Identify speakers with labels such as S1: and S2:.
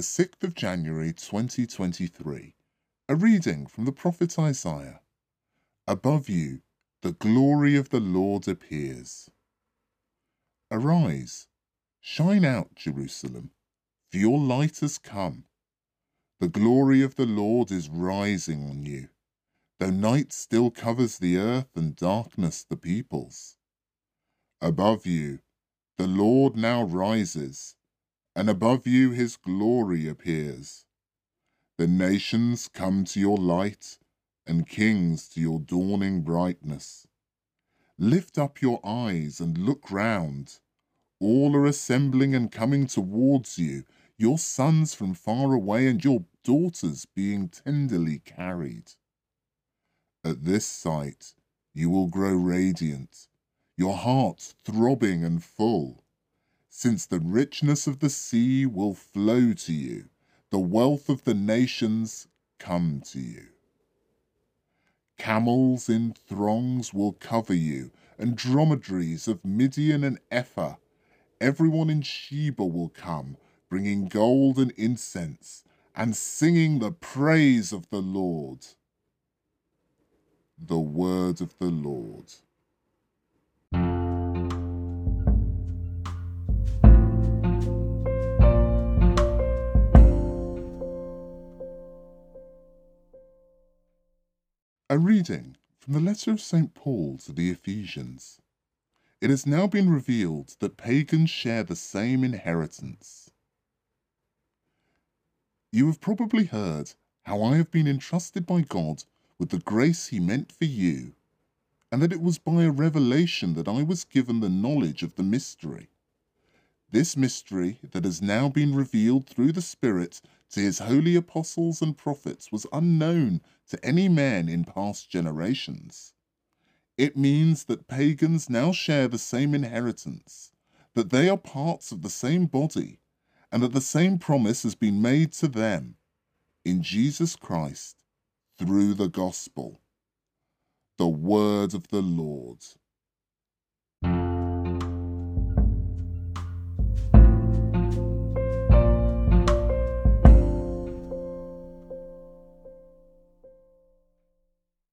S1: the 6th of January 2023. A reading from the prophet Isaiah. Above you, the glory of the Lord appears. Arise, shine out, Jerusalem, for your light has come. The glory of the Lord is rising on you, though night still covers the earth and darkness the peoples. Above you, the Lord now rises, and above you his glory appears. The nations come to your light, and kings to your dawning brightness. Lift up your eyes and look round. All are assembling and coming towards you, your sons from far away and your daughters being tenderly carried. At this sight you will grow radiant, your heart throbbing and full, since the richness of the sea will flow to you, the wealth of the nations come to you. Camels in throngs will cover you, and dromedaries of Midian and Ephah. Everyone in Sheba will come, bringing gold and incense, and singing the praise of the Lord. The word of the Lord. A reading from the letter of St. Paul to the Ephesians. It has now been revealed that pagans share the same inheritance. You have probably heard how I have been entrusted by God with the grace He meant for you, and that it was by a revelation that I was given the knowledge of the mystery. This mystery that has now been revealed through the Spirit to his holy apostles and prophets was unknown to any man in past generations. It means that pagans now share the same inheritance, that they are parts of the same body, and that the same promise has been made to them in Jesus Christ through the gospel. The word of the Lord.